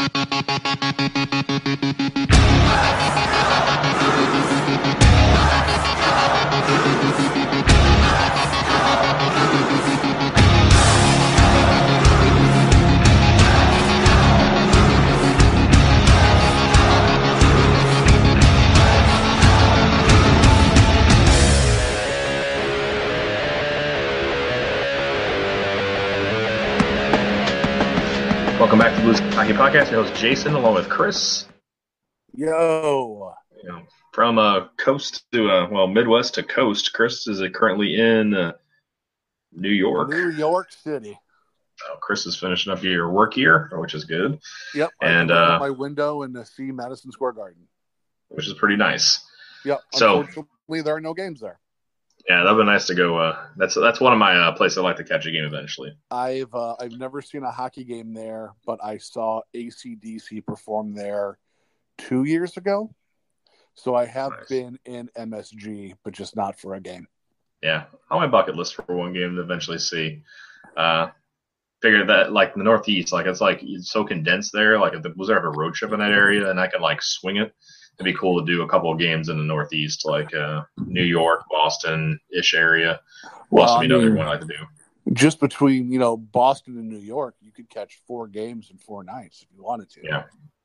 To Blues Hockey Podcast. Your host Jason, along with Chris. Yo. You know, from uh, coast to uh, well, Midwest to coast. Chris is uh, currently in uh, New York. New York City. Uh, Chris is finishing up your work year, which is good. Yep. And, uh, my window and see Madison Square Garden. which is pretty nice. Yep. So- Unfortunately, there are no games there. Yeah, that'd be nice to go. Uh, that's that's one of my uh, places I'd like to catch a game eventually. I've uh, I've never seen a hockey game there, but I saw ACDC perform there two years ago. So I have Nice. been in MSG, but just not for a game. Yeah, on my bucket list for one game to eventually see. Uh, figure that like the Northeast, like it's like it's so condensed there. Like if was there ever a road trip in that area and I could like swing it, it'd be cool to do a couple of games in the Northeast, like uh, New York, Boston ish area. Well, I another mean- one I do. Just between you know Boston and New York, you could catch four games in four nights if you wanted to. Yeah.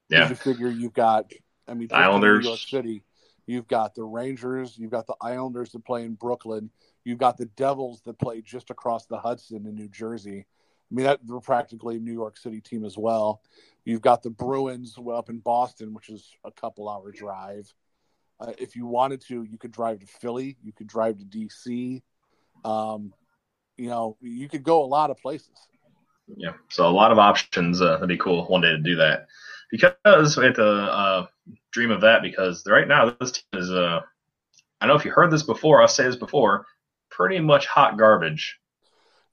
Yeah, You figure you've got, I mean, Islanders. New York City, you've got the Rangers, you've got the Islanders that play in Brooklyn, you've got the Devils that play just across the Hudson in New Jersey. I mean, that they're practically a New York City team as well. You've got the Bruins up in Boston, which is a couple hour drive. Uh, if you wanted to, you could drive to Philly, you could drive to DC. Um, you know, you could go a lot of places. yeah. So a lot of options. Uh, that'd be cool one day to do that because we have to uh, dream of that because right now this team is. Uh, I don't know if you heard this before. I'll say this before. Pretty much hot garbage.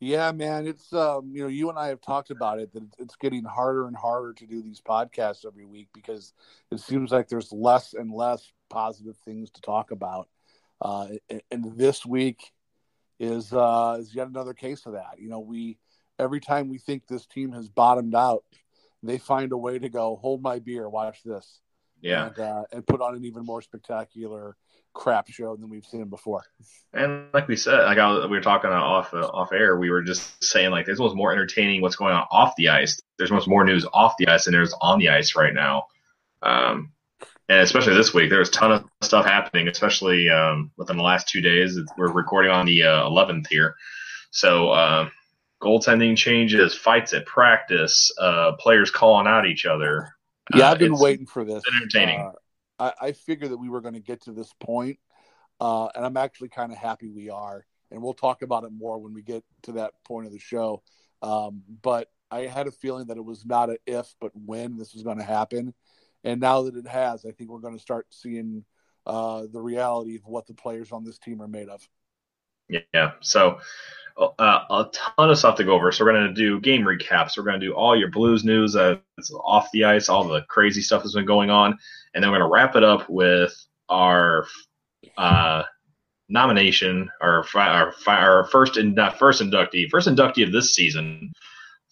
Yeah, man, it's um, you know, you and I have talked about it that it's getting harder and harder to do these podcasts every week because it seems like there's less and less positive things to talk about. Uh, and- this week is uh, is yet another case of that. You know, we every time we think this team has bottomed out, they find a way to go hold my beer, watch this, Yeah. and uh, and put on an even more spectacular crap show than we've seen before. And like we said, like I was, we were talking off uh, off air, we were just saying like this was more entertaining. What's going on off the ice? There's much more news off the ice than there's on the ice right now. Um, and especially this week, there's a ton of stuff happening, especially um, within the last two days. We're recording on the uh, 11th here, so uh, goaltending changes, fights at practice, uh, players calling out each other. Yeah, Uh, I've been waiting for this. entertaining. Uh, I, I figured that we were going to get to this point, uh, and I'm actually kind of happy we are. And we'll talk about it more when we get to that point of the show. Um, but I had a feeling that it was not an if, but when this was going to happen. And now that it has, I think we're going to start seeing uh, the reality of what the players on this team are made of. Yeah. So uh, a ton of stuff to go over. So we're going to do game recaps. We're going to do all your Blues news that's off the ice, all the crazy stuff that's been going on, and then we're going to wrap it up with our uh, nomination, our our, our first in, not first inductee, first inductee of this season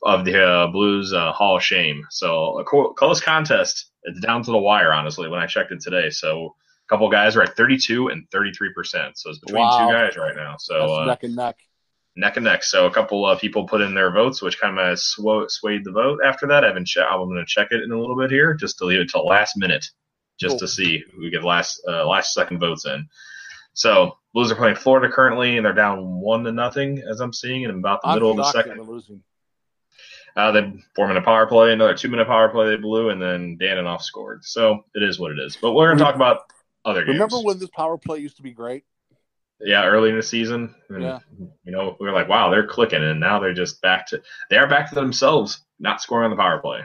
of the uh, Blues uh, Hall of Shame. So a co- close contest. It's down to the wire, honestly. When I checked it today, so couple guys are at 32 and 33 percent. So it's between Wow. two guys right now. So uh, neck and neck. neck and neck. So a couple of people put in their votes, which kind of sw- swayed the vote. After that, I've been che- I'm going to check it in a little bit here, just to leave it till last minute, just Cool. to see who we get last uh, last second votes in. So Blues are playing Florida currently, and they're down one to nothing as I'm seeing in about the I'm middle of the second. losing. Uh, they four minute power play, another two minute power play they blew, and then Daninoff scored. So it is what it is. But we're going to talk about other games. Remember when this power play used to be great? yeah, early in the season. And, Yeah. You know, we were like, wow, they're clicking, and now they're just back to they are back to themselves, not scoring on the power play.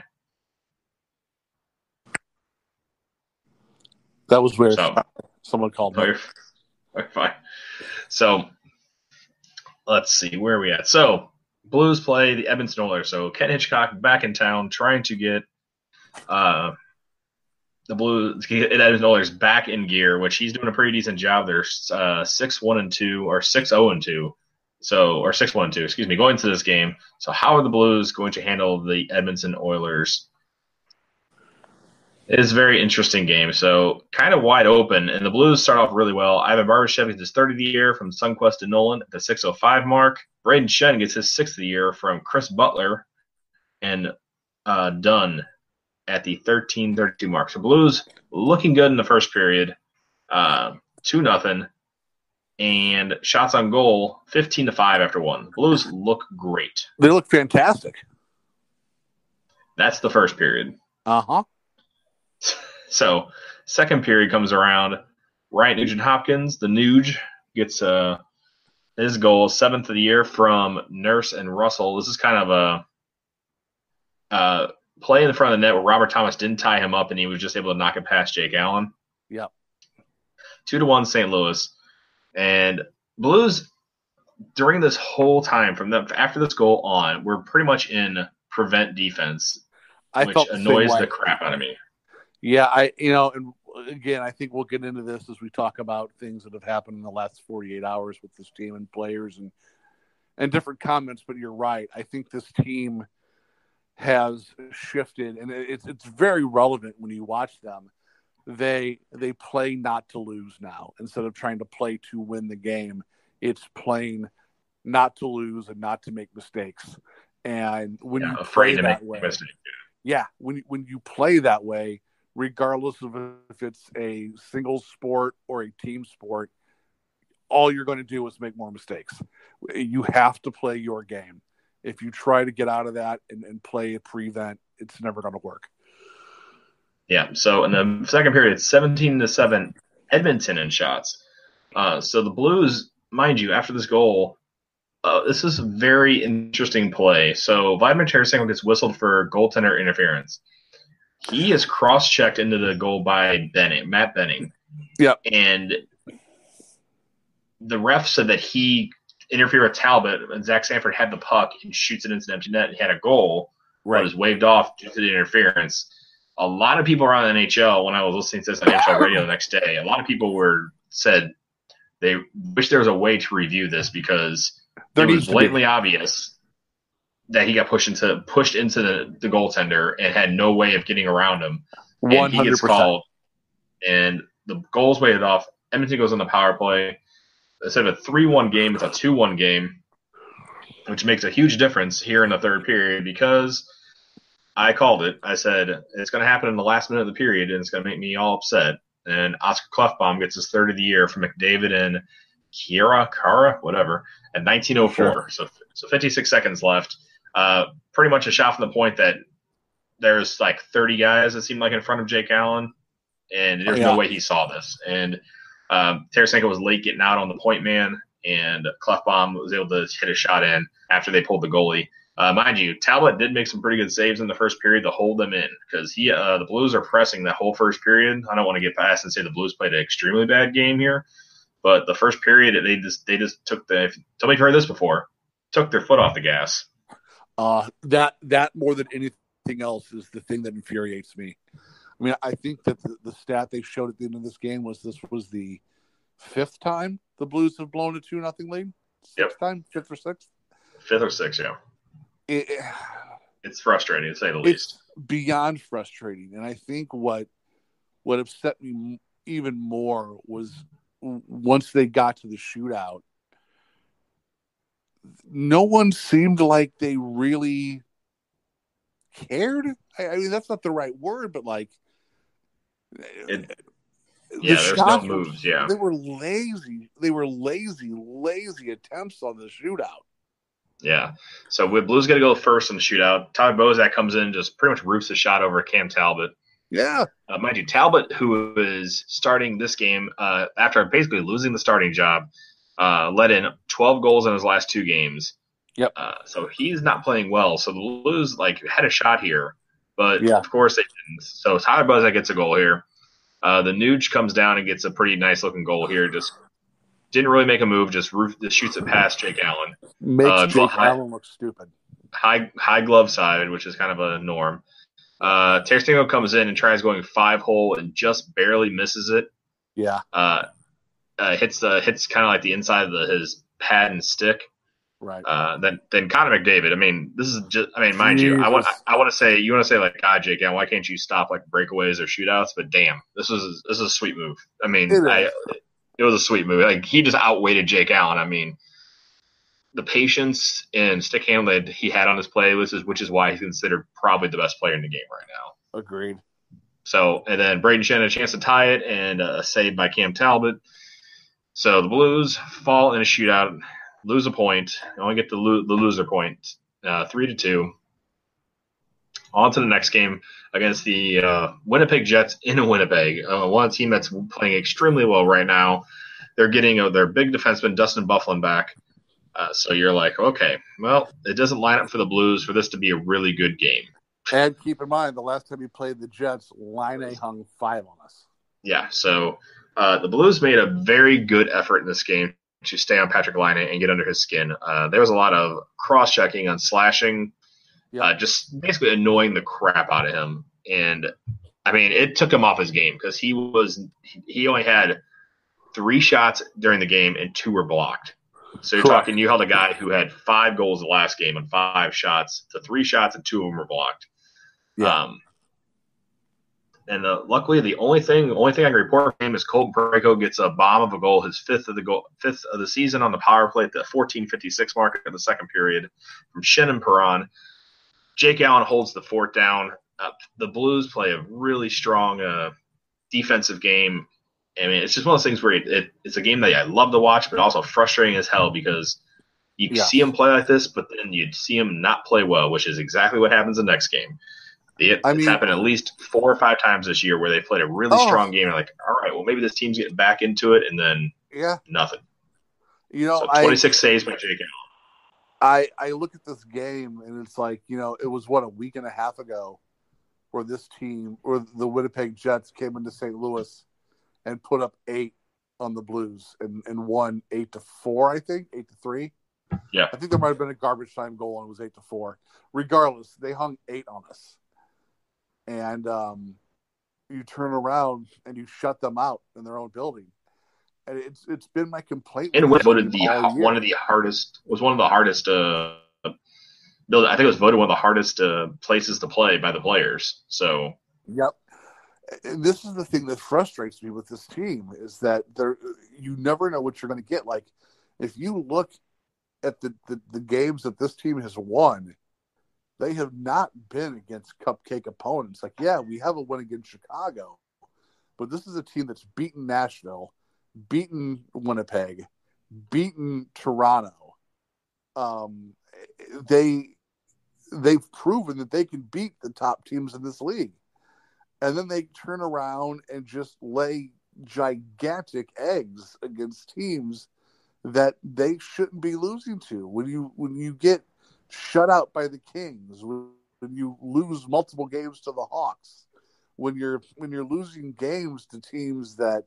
That was weird. So- Someone called me. you're fine. So let's see where are we at. So Blues play the Edmonton Oilers. So Ken Hitchcock back in town, trying to get uh, the Blues get Edmonton Oilers back in gear, which he's doing a pretty decent job. They're uh, six one and two or six zero and two. So or six one two, excuse me, going into this game. So how are the Blues going to handle the Edmonton Oilers It is a very interesting game. So kind of wide open, and the Blues start off really well. Ivan Barbashev gets his third of the year from Sundqvist and Nolan at the 6:05 mark. Brayden Schenn gets his sixth of the year from Chris Butler and uh, Dunn at the 13:32 mark. So Blues looking good in the first period, uh, two nothing, and shots on goal 15 to five after one. Blues look great. They look fantastic. That's the first period. Uh huh. So second period comes around. Ryan Nugent Hopkins, the Nuge, gets uh, his goal, seventh of the year from Nurse and Russell. This is kind of a uh, play in the front of the net where Robert Thomas didn't tie him up and he was just able to knock it past Jake Allen. Yep. Two to one St. Louis. And Blues during this whole time from the after this goal on, we're pretty much in prevent defense, I which felt the annoys way. the crap out of me. Yeah, I you know, and again, I think we'll get into this as we talk about things that have happened in the last 48 hours with this team and players and and different comments. But you're right. I think this team has shifted, and it's it's very relevant when you watch them. They they play not to lose now instead of trying to play to win the game. It's playing not to lose and not to make mistakes. And when Yeah, you afraid play that way, yeah, when when you play that way, regardless of if it's a single sport or a team sport, all you're going to do is make more mistakes. You have to play your game. If you try to get out of that and, and play a prevent, it's never going to work. Yeah. So in the second period, it's 17 to 7 Edmonton in shots. Uh, so the Blues, mind you, after this goal, uh, this is a very interesting play. So Vladimir Tarasenko gets whistled for goaltender interference. He is cross checked into the goal by Benning, Matt Benning. Yep. And the ref said that he interfered with Talbot, and Zach Sanford had the puck and shoots it into the empty net and he had a goal but was waved off due to the interference. A lot of people around the NHL, when I was listening to this on NHL radio the next day, a lot of people were said they wish there was a way to review this because There it was to be. blatantly obvious that he got pushed into pushed into the, the goaltender and had no way of getting around him. He hundred gets percent. called, and the goal's weighted off. Edmonton goes on the power play. Instead of a three-one game, it's a two-one game, which makes a huge difference here in the third period because I called it. I said it's going to happen in the last minute of the period, and it's going to make me all upset. And Oscar Klefbom gets his third of the year from McDavid and Kiera, Kara, whatever, at 1904. Sure. So, so 56 seconds left. Uh, pretty much a shot from the point that there's like 30 guys that seem like in front of Jake Allen, and there's Yeah. no way he saw this. And um, Tarasenko was late getting out on the point man, and Klefbom was able to hit a shot in after they pulled the goalie. Uh, mind you, Talbot did make some pretty good saves in the first period to hold them in because he uh, the Blues are pressing that whole first period. I don't want to get past and say the Blues played an extremely bad game here, but the first period they just they just took the. If, tell me if you've heard this before. Took their foot off the gas. Uh, that that more than anything else is the thing that infuriates me. I mean, I think that the, the stat they showed at the end of this game was this was the fifth time the Blues have blown a two nothing lead. Sixth Yep. time, fifth or sixth. Fifth or sixth, yeah. It, It's frustrating to say the least. beyond frustrating, and I think what what upset me even more was once they got to the shootout. No one seemed like they really cared. I, I mean, that's not the right word, but like, It- the Yeah, there's no shots were- moves. Yeah, They were lazy. They were lazy, lazy attempts on the shootout. yeah. So with Blues got to go first in the shootout. Tyler Bozak comes in, just pretty much roofs the shot over Cam Talbot. Yeah, Uh, mind you, Talbot, who is starting this game uh, after basically losing the starting job, uh, let in 12 goals in his last two games. Yep. Uh, so he's not playing well. So the Blues like had a shot here, but Yeah. of course they didn't. So Tyler Bozak gets a goal here. Uh, the Nuge comes down and gets a pretty nice looking goal here. Just didn't really make a move. Just roof, just shoots it past Jake Allen. makes Uh, Jake high- Allen look stupid. high high glove side, which is kind of a norm. Uh, comes in and tries going five hole and just barely misses it. Yeah, Uh, uh, hits the hits kind of like the inside of the, his pad and stick, Right. Uh, then then Connor McDavid. I mean, this is just. I mean, mind you, I want I want to say you want to say like God, Jake, why can't you stop like breakaways or shootouts? But damn, this was this is a sweet move. I mean, It I, it was a sweet move. Like he just outweighted Jake Allen. I mean, the patience and stick handle that he had on his play, which is which is why he's considered probably the best player in the game right now. Agreed. So, and then Brayden Schenn had a chance to tie it and uh, a save by Cam Talbot. So the Blues fall in a shootout, lose a point, only get the, lo- the loser point, uh, three to two. On to the next game against the uh, Winnipeg Jets in Winnipeg. Uh, one team that's playing extremely well right now. They're getting uh, their big defenseman Dustin Byfuglien back. Uh, so you're like, okay, well, it doesn't line up for the Blues for this to be a really good game. And keep in mind, the last time he played the Jets, Laine hung five on us. Yeah, so uh, the Blues made a very good effort in this game to stay on Patrik Laine and get under his skin. Uh, there was a lot of cross checking on slashing, Yeah. uh, just basically annoying the crap out of him. And I mean, it took him off his game because he was he only had three shots during the game and two were blocked. So you're Correct. talking you held a guy who had five goals the last game and five shots to three shots and two of them were blocked. Yeah. Um, and uh, luckily, the only thing, only thing I can report from him is Colton Parayko gets a bomb of a goal, his fifth of the goal, fifth of the season on the power play at the 14:56 mark of the second period from Shannon Perron. Jake Allen holds the fort down. Uh, the Blues play a really strong uh, defensive game. I mean, it's just one of those things where it, it, it's a game that I love to watch, but also frustrating as hell because you Yeah. see him play like this, but then you see him not play well, which is exactly what happens the next game. It, I it's happened at least four or five times this year where they played a really Oh. strong game. And like, all right, well, maybe this team's getting back into it, and then Yeah. nothing. You know, So I, 26 saves by Jake Allen. I I look at this game and it's like you know it was what a week and a half ago where this team or the Winnipeg Jets came into St. Louis and put up eight on the Blues and, and won eight to four I think eight to three Yeah. I think there might have been a garbage time goal and it was eight to four regardless they hung eight on us and um, you turn around and you shut them out in their own building and it's it's been my complaint And was voted the year. one of the hardest was one of the hardest. Uh, build- I think it was voted one of the hardest uh, places to play by the players. So Yep. And this is the thing that frustrates me with this team is that there you never know what you're going to get. Like if you look at the, the the games that this team has won, they have not been against cupcake opponents. Like yeah, we have a win against Chicago, but this is a team that's beaten Nashville, beaten Winnipeg, beaten Toronto. Um, they they've proven that they can beat the top teams in this league and then they turn around and just lay gigantic eggs against teams that they shouldn't be losing to. When you when you get shut out by the Kings, when you lose multiple games to the Hawks, when you're when you're losing games to teams that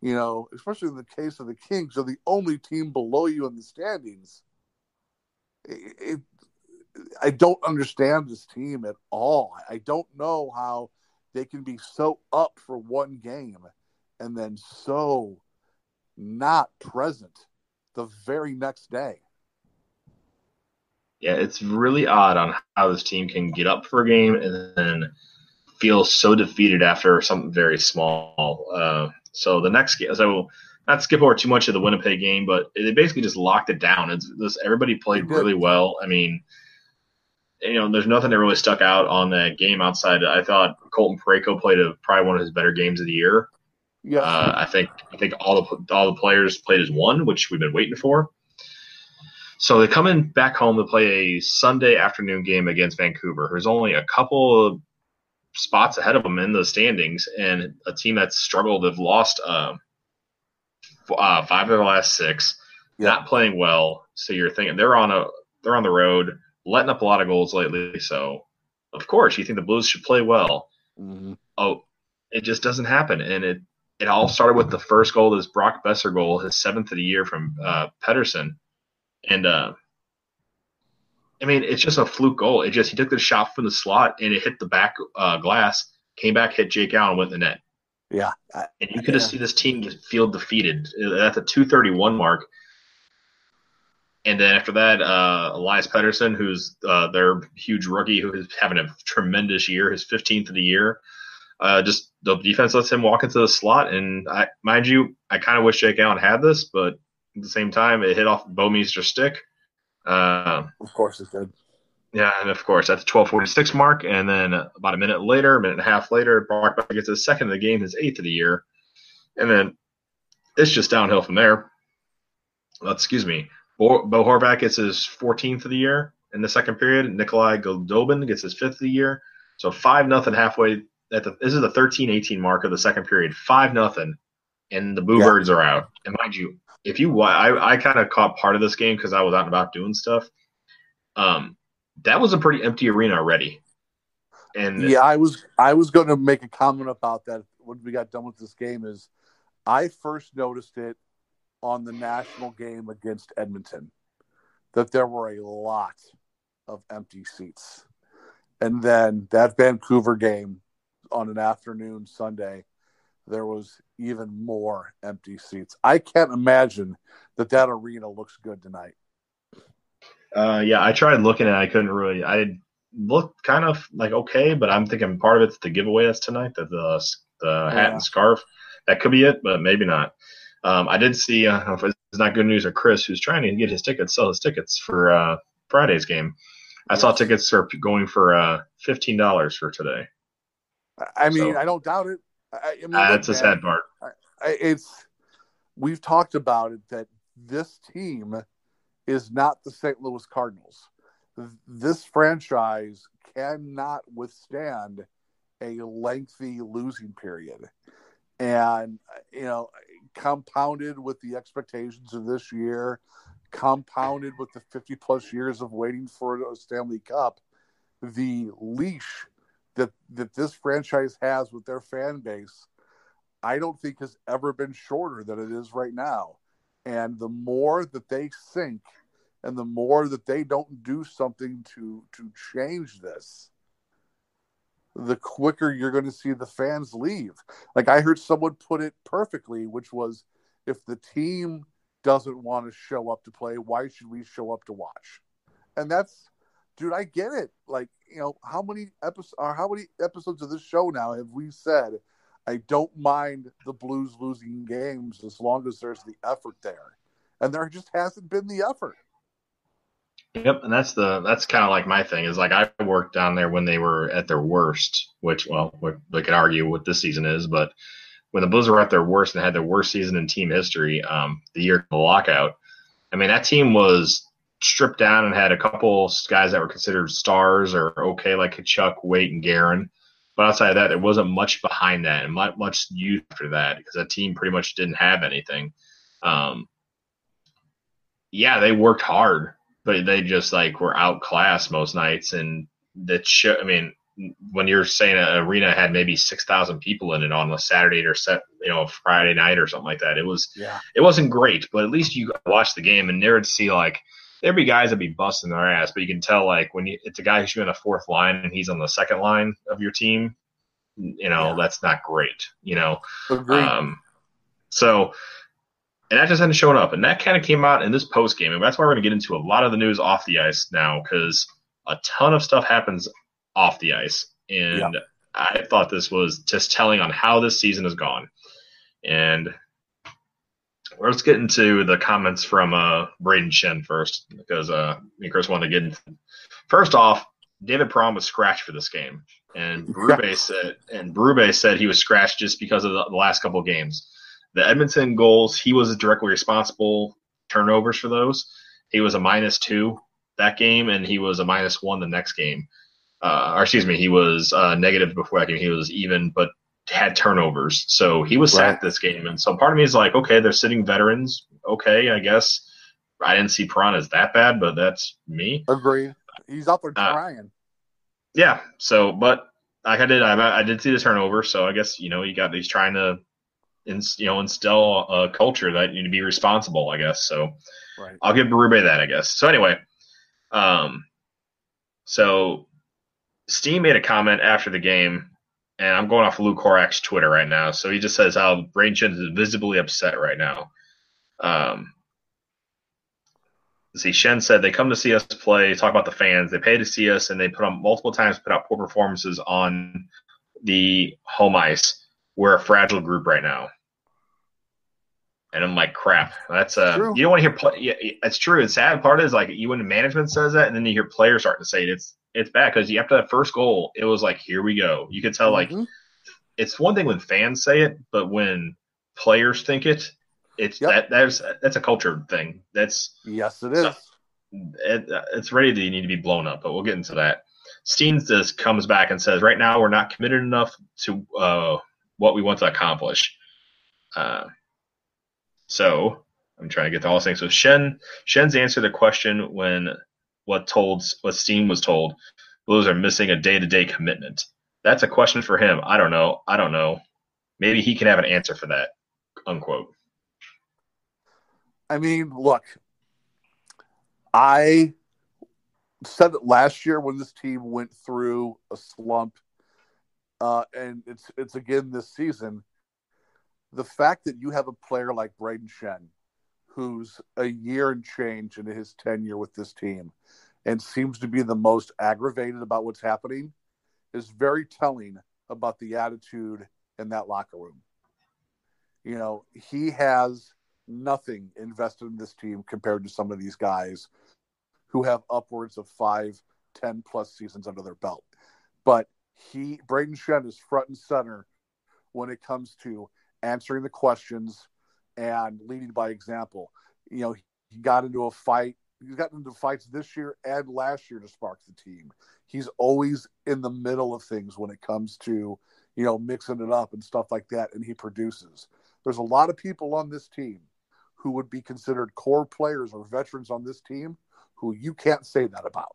you know, especially in the case of the Kings, are the only team below you in the standings. It, it, I don't understand this team at all. I don't know how they can be so up for one game and then so not present the very next day. Yeah, it's really odd on how this team can get up for a game and then feel so defeated after something very small. Uh, so the next game, so not skip over too much of the Winnipeg game, but they basically just locked it down. It's this everybody played really well. I mean, you know, there's nothing that really stuck out on that game outside. I thought Colton Parayko played a, probably one of his better games of the year. Yeah, Uh, I think I think all the all the players played as one, which we've been waiting for. So they come in back home to play a Sunday afternoon game against Vancouver, who's only a couple of spots ahead of them in the standings, and a team that's struggled. They've lost uh, f- uh, five of the last six, Yeah. not playing well. So you're thinking they're on a they're on the road, letting up a lot of goals lately. So of course you think the Blues should play well Mhm. oh, it just doesn't happen. And it it all started with the first goal, this Brock Boeser goal, his seventh of the year from uh, Pettersson, and uh, I mean it's just a fluke goal. It just he took the shot from the slot and it hit the back uh, glass, came back, hit Jake Allen, went in the net. yeah, I- And you could just Yeah. see this team just feel defeated at the 231 mark. And then after that, uh, Elias Pettersson, who's uh, their huge rookie, who is having a tremendous year, his 15th of the year. Uh, just the defense lets him walk into the slot, and I, mind you, I kind of wish Jake Allen had this, but at the same time, it hit off Bouwmeester's stick. Uh, of course, it did. Yeah, and of course at the 12:46 mark, and then about a minute later, a minute and a half later, Brock gets his second of the game, his eighth of the year, and then it's just downhill from there. Well, excuse me. Bo, Bo Horvat gets his 14th of the year in the second period. Nikolai Goldobin gets his fifth of the year. So five nothing halfway. At the, this is the 13-18 mark of the second period. Five nothing, and the Bluebirds yeah. are out. And mind you, if you, I, I kind of caught part of this game because I was out and about doing stuff. Um, that was a pretty empty arena already. And yeah, I was I was going to make a comment about that when we got done with this game. Is I first noticed it on the national game against Edmonton that there were a lot of empty seats, and then that Vancouver game on an afternoon Sunday, there was even more empty seats. I can't imagine that that arena looks good tonight. Uh, yeah, I tried looking and. I couldn't really. I looked kind of like okay, but I'm thinking part of it's the giveaway that's tonight, the the, the hat yeah. and scarf. That could be it, but maybe not. Um, I did see. Uh, if it's not good news or Chris, who's trying to get his tickets, sell his tickets for uh, Friday's game. I yes. saw tickets are going for uh, fifteen dollars for today. I mean, so, I don't doubt it. I, I mean, uh, that's a sad part. I, it's we've talked about it that this team is not the St. Louis Cardinals. This franchise cannot withstand a lengthy losing period. And, you know, compounded with the expectations of this year, compounded with the 50 plus years of waiting for a Stanley Cup, the leash that, that this franchise has with their fan base, I don't think has ever been shorter than it is right now. And the more that they sink and the more that they don't do something to to change this the quicker you're going to see the fans leave like i heard someone put it perfectly which was if the team doesn't want to show up to play why should we show up to watch and that's dude i get it. Like you know how many episodes or how many episodes of this show now have we said i don't mind the blues losing games as long as there's the effort there and there just hasn't been the effort. Yep, and that's the that's kind of like my thing is like I worked down there when they were at their worst, which well we could argue what this season is, but when the Blues were at their worst and had their worst season in team history, um, the year of the lockout, I mean that team was stripped down and had a couple guys that were considered stars or okay like Chuck, Weight, and Guerin. But outside of that, there wasn't much behind that and much, much youth after that because that team pretty much didn't have anything. Um, yeah, they worked hard but they just like were outclassed most nights. And that show, I mean, when you're saying an arena had maybe six thousand people in it on a Saturday or set, you know, Friday night or something like that, it was, yeah, it wasn't great, but at least you watch the game and there would see like there'd be guys that'd be busting their ass, but you can tell like when you, it's a guy who's in the fourth line and he's on the second line of your team, you know, yeah. that's not great, you know. Agreed. Um, so and that just hadn't shown up. And that kind of came out in this post game. And that's why we're going to get into a lot of the news off the ice now because a ton of stuff happens off the ice. And yeah. I thought this was just telling on how this season has gone. And let's get into the comments from uh, Brayden Schenn first because uh, me and Chris wanted to get into. First off, David Perron was scratched for this game, and Brube said and Berube said he was scratched just because of the, the last couple games. The Edmonton goals, he was directly responsible turnovers for those. He was a minus two that game, and he was a minus one the next game. Uh, or excuse me, he was uh, negative before that game. He was even, but had turnovers. So he was right. sat this game. And so part of me is like, okay, they're sitting veterans. Okay, I guess. I didn't see Perron as that bad, but that's me. Agree. He's out there uh, trying. Yeah. So, but like I did, I, I did see the turnover. So I guess you know you got he's trying to in, you know instill a culture that you need to be responsible. I guess so. Right. I'll give Berube that. I guess so. Anyway, um, so Steen made a comment after the game, and I'm going off Luke Korac's Twitter right now. So he just says how Brain Schenn is visibly upset right now. Um, see, Schenn said they come to see us play, talk about the fans, they pay to see us, and they put on multiple times put out poor performances on the home ice. We're a fragile group right now. And I'm like, crap. That's uh, True. you don't want to hear. Play, yeah, it's true. The sad part is like you when management says that, and then you hear players starting to say it. It's it's bad because after that first goal, it was like, here we go. You could tell like Mhm. it's one thing when fans say it, but when players think it, it's Yep. that that's that's a culture thing. That's yes, it is. it, it's ready to need to be blown up, but we'll get into that. Steens just comes back and says, right now we're not committed enough to uh, what we want to accomplish. Uh, so I'm trying to get to all things. So Schenn Schenn's answer the question when what told what Steen was told, Blues are missing a day to day commitment. That's a question for him. I don't know. I don't know. Maybe he can have an answer for that. Unquote. I mean, look, I said that last year when this team went through a slump, uh, and it's it's again this season. The fact that you have a player like Brayden Schenn, who's a year and change into his tenure with this team, and seems to be the most aggravated about what's happening, is very telling about the attitude in that locker room. You know, he has nothing invested in this team compared to some of these guys who have upwards of five, ten plus seasons under their belt. But he, Brayden Schenn, is front and center when it comes to answering the questions and leading by example. You know, he got into a fight. He's gotten into fights this year and last year to spark the team. He's always in the middle of things when it comes to, you know, mixing it up and stuff like that, and he produces. There's a lot of people on this team who would be considered core players or veterans on this team who you can't say that about.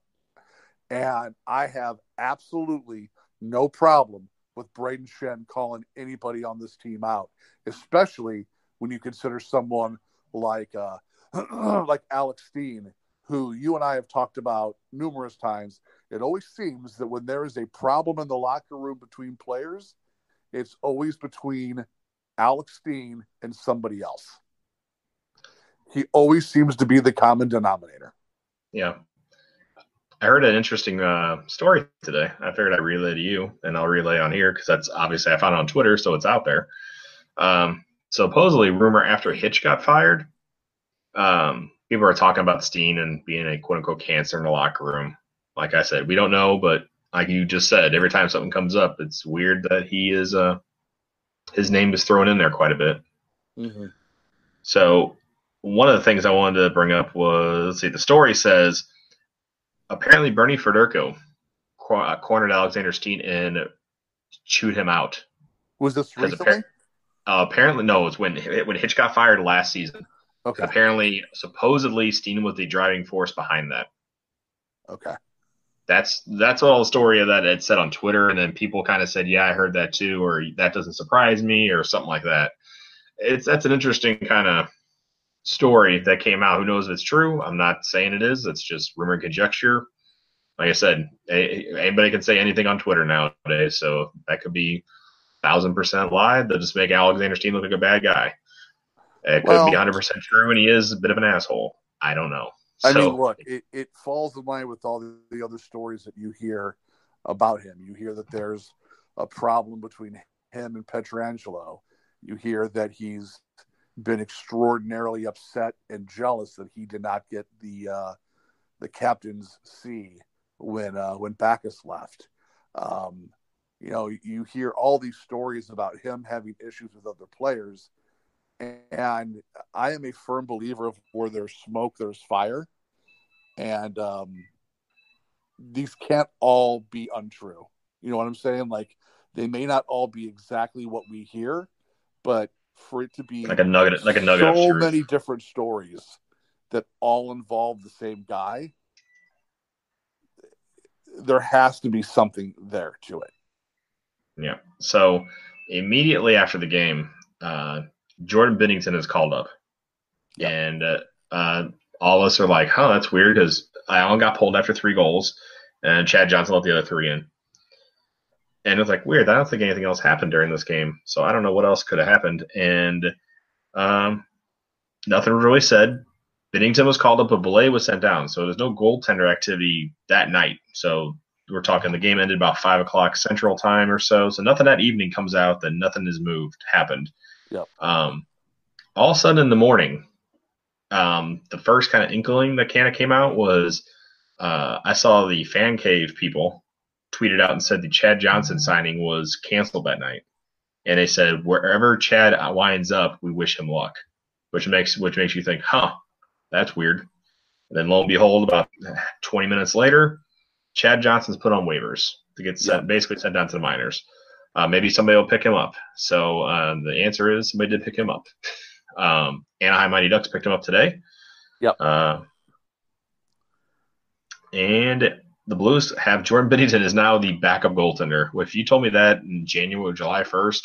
And I have absolutely no problem with Brayden Schenn calling anybody on this team out, especially when you consider someone like uh, like Alex Steen, who you and I have talked about numerous times. It always seems that when there is a problem in the locker room between players, it's always between Alex Steen and somebody else. He always seems to be the common denominator. Yeah. I heard an interesting uh, story today. I figured I'd relay to you, and I'll relay on here because that's obviously I found it on Twitter, so it's out there. Um, supposedly, rumor after Hitch got fired, um, people are talking about Steen and being a quote unquote cancer in the locker room. Like I said, we don't know, but like you just said, every time something comes up, it's weird that he is uh, his name is thrown in there quite a bit. Mm-hmm. So one of the things I wanted to bring up was let's see, the story says apparently Bernie Federko cor- uh, cornered Alexander Steen and chewed him out. Was this Because recently? Uh, apparently, no, it's when when Hitch got fired last season. okay. Apparently, supposedly Steen was the driving force behind that. Okay. That's that's all the story of that it said on Twitter, and then people kind of said, "Yeah, I heard that too," or "That doesn't surprise me," or something like that. It's that's an interesting kind of story that came out. Who knows if it's true? I'm not saying it is. It's just rumor and conjecture. Like I said, anybody can say anything on Twitter nowadays, so that could be thousand percent lie. They'll just make Alexander Steen look like a bad guy. It could Well- be hundred percent true, and he is a bit of an asshole. I don't know. I So- mean, look, it, it falls in line with all the, the other stories that you hear about him. You hear that there's a problem between him and Pietrangelo. You hear that he's been extraordinarily upset and jealous that he did not get the uh, the captain's C when uh, when Backes left. Um, you know, you hear all these stories about him having issues with other players, and I am a firm believer of where there's smoke, there's fire, and um, these can't all be untrue. You know what I'm saying? Like they may not all be exactly what we hear, but for it to be like a nugget, like a nugget so many different stories that all involve the same guy, there has to be something there to it. Yeah. So immediately after the game, uh, Jordan Binnington is called up, Yep. and uh, uh, all of us are like, "Huh, that's weird," because Allen got pulled after three goals, and Chad Johnson let the other three in. And it's like weird. I don't think anything else happened during this game, so I don't know what else could have happened. And um, nothing was really said. Binnington was called up, but Belay was sent down. So there's no goaltender activity that night. So we're talking the game ended about five o'clock Central Time or so. So nothing that evening comes out that nothing has moved happened. Yep. Um, all of a sudden in the morning, um, the first kind of inkling that kind of came out was uh, I saw the fan cave people tweeted out and said the Chad Johnson signing was canceled that night, and they said wherever Chad winds up, we wish him luck, which makes which makes you think, huh, that's weird. And then lo and behold, about 20 minutes later, Chad Johnson's put on waivers to get sent, basically sent down to the minors. Uh, maybe somebody will pick him up. So uh, the answer is somebody did pick him up. Um, Anaheim Mighty Ducks picked him up today. Yep. Uh, and the Blues have Jordan Binnington is now the backup goaltender. If you told me that in January, July 1st,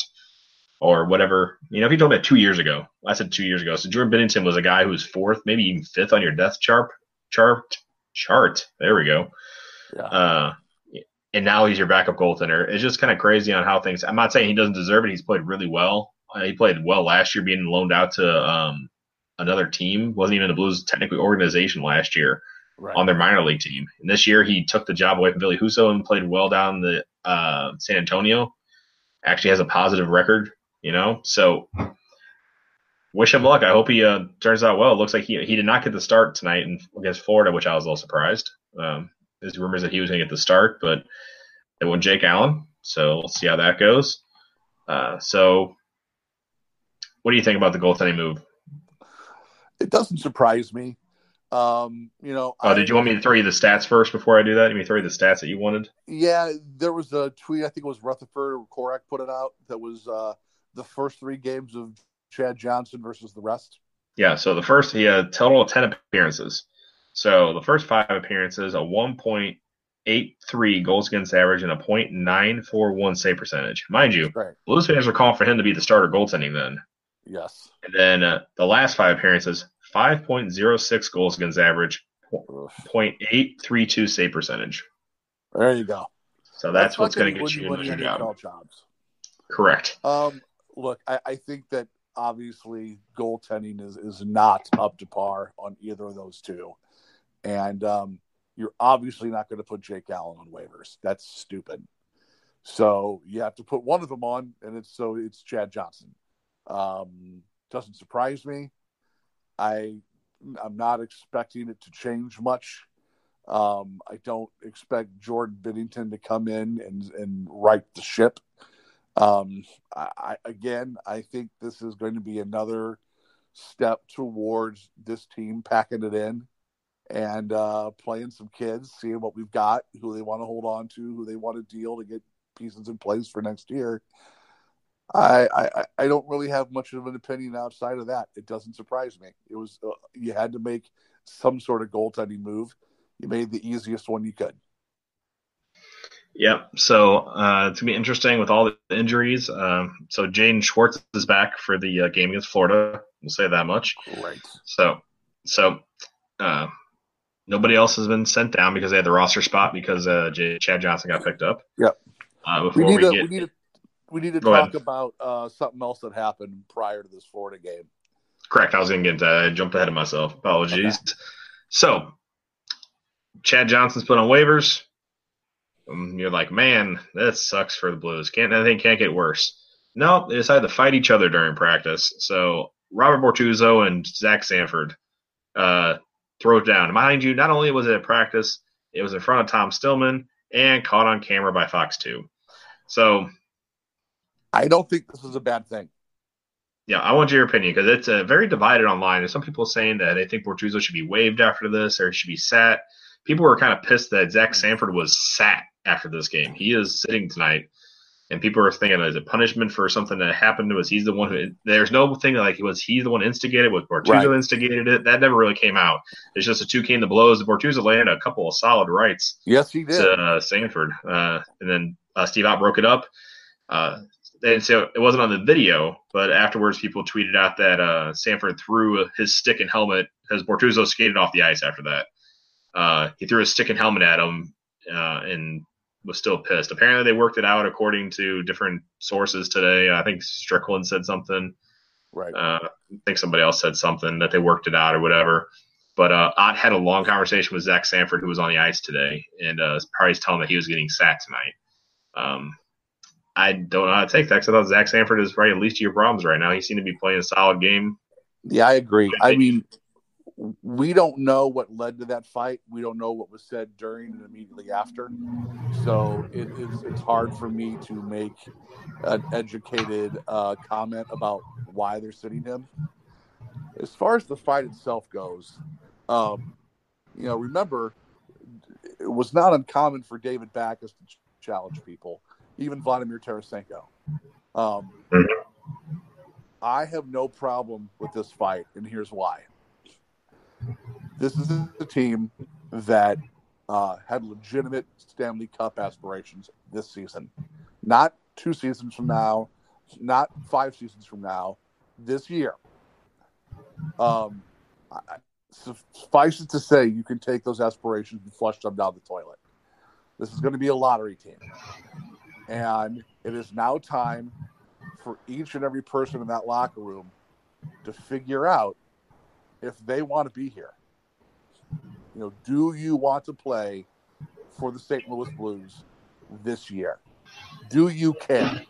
or whatever, you know, if you told me that two years ago, I said two years ago. So Jordan Binnington was a guy who was fourth, maybe even fifth on your death chart, chart, chart. There we go. Yeah. Uh, and now he's your backup goaltender. It's just kind of crazy on how things. I'm not saying he doesn't deserve it. He's played really well. Uh, he played well last year, being loaned out to um, another team. wasn't even the Blues technically organization last year Right. on their minor league team. And this year he took the job away from Billy Husso and played well down the uh, San Antonio. Actually has a positive record, you know. So wish him luck. I hope he uh, turns out well. It looks like he he did not get the start tonight in, against Florida, which I was a little surprised. Um, there's rumors that he was going to get the start, but they won Jake Allen, so we'll see how that goes. Uh, so, what do you think about the goaltending move? It doesn't surprise me. Um, you know, Oh, did you want me to throw you the stats first before I do that? Let me throw you the stats that you wanted. Yeah, there was a tweet. I think it was Rutherford or Korac put it out. That was uh, the first three games of Chad Johnson versus the rest. Yeah, so the first he had a total of ten appearances. So the first five appearances, a one point eight three goals against average and a point nine four one save percentage. Mind you, Right. Blues fans were calling for him to be the starter goaltending then. Yes. And then uh, the last five appearances, five point zero six goals against average, Ugh. point eight three two save percentage. There you go. So that's, what's not going to get you into your job. Jobs. Correct. Um, look, I, I think that obviously goaltending is, is not up to par on either of those two. And um, you're obviously not going to put Jake Allen on waivers. That's stupid. So you have to put one of them on, and it's so it's Chad Johnson. Um, doesn't surprise me. I I'm not expecting it to change much. Um, I don't expect Jordan Binnington to come in and and right the ship. Um, I, I again, I think this is going to be another step towards this team packing it in and uh, playing some kids, seeing what we've got, who they want to hold on to, who they want to deal to get pieces in place for next year. I, I I don't really have much of an opinion outside of that. It doesn't surprise me. It was uh, you had to make some sort of goaltending move. You made the easiest one you could. Yep. So uh, it's gonna be interesting with all the injuries. Um, so Jaden Schwartz is back for the uh, game against Florida. We'll say that much. Great. So, so uh, nobody else has been sent down because they had the roster spot because uh, J- Chad Johnson got picked up. Yep. Uh, We need we, to get, we need to we need to Go talk ahead. about uh, something else that happened prior to this Florida game. correct, I was gonna get into that. I jumped ahead of myself. Apologies. So, Chad Johnson's put on waivers. Um, you're like, man, that sucks for the Blues. Can't anything can't get worse. No, they decided to fight each other during practice. So Robert Bortuzzo and Zach Sanford uh, throw it down. Mind you, not only was it at practice, it was in front of Tom Stillman and caught on camera by Fox 2. So, I don't think this is a bad thing. yeah, I want your opinion because it's uh, very divided online. There's some people saying that they think Bortuzzo should be waived after this or should be sat. People were kind of pissed that Zach Sanford was sat after this game. He is sitting tonight, and people are thinking as a punishment for something that happened to us. He's the one who. There's no thing like was. he the one instigated. Was Bortuzzo Right. instigated it? That never really came out. It's just the two came to blows. Bortuzzo landed a couple of solid rights Yes, he did. to uh, Sanford, uh, and then uh, Steve Ott broke it up. Uh, and so it wasn't on the video, but afterwards people tweeted out that uh, Sanford threw his stick and helmet as Bortuzzo skated off the ice after that. Uh, he threw his stick and helmet at him uh, and was still pissed. Apparently, they worked it out according to different sources today. I think Strickland said something. right. Uh, I think somebody else said something that they worked it out or whatever. But uh, Ott had a long conversation with Zach Sanford, who was on the ice today, and uh, Party's telling him that he was getting sacked tonight. Um, I don't know how to take that because I thought Zach Sanford is right at least to your problems right now. He seemed to be playing a solid game. Yeah, I agree. I mean, we don't know what led to that fight. We don't know what was said during and immediately after. So it is it's hard for me to make an educated uh, comment about why they're sitting him. As far as the fight itself goes, um, you know, remember it was not uncommon for David Backes to challenge people, even Vladimir Tarasenko. Um, mm-hmm. I have no problem with this fight, and here's why. This is a team that uh, had legitimate Stanley Cup aspirations this season, not two seasons from now, not five seasons from now, this year. Um, I, suffice it to say, you can take those aspirations and flush them down the toilet. This is going to be a lottery team. And it is now time for each and every person in that locker room to figure out if they want to be here. You know, do you want to play for the St. Louis Blues this year? Do you care?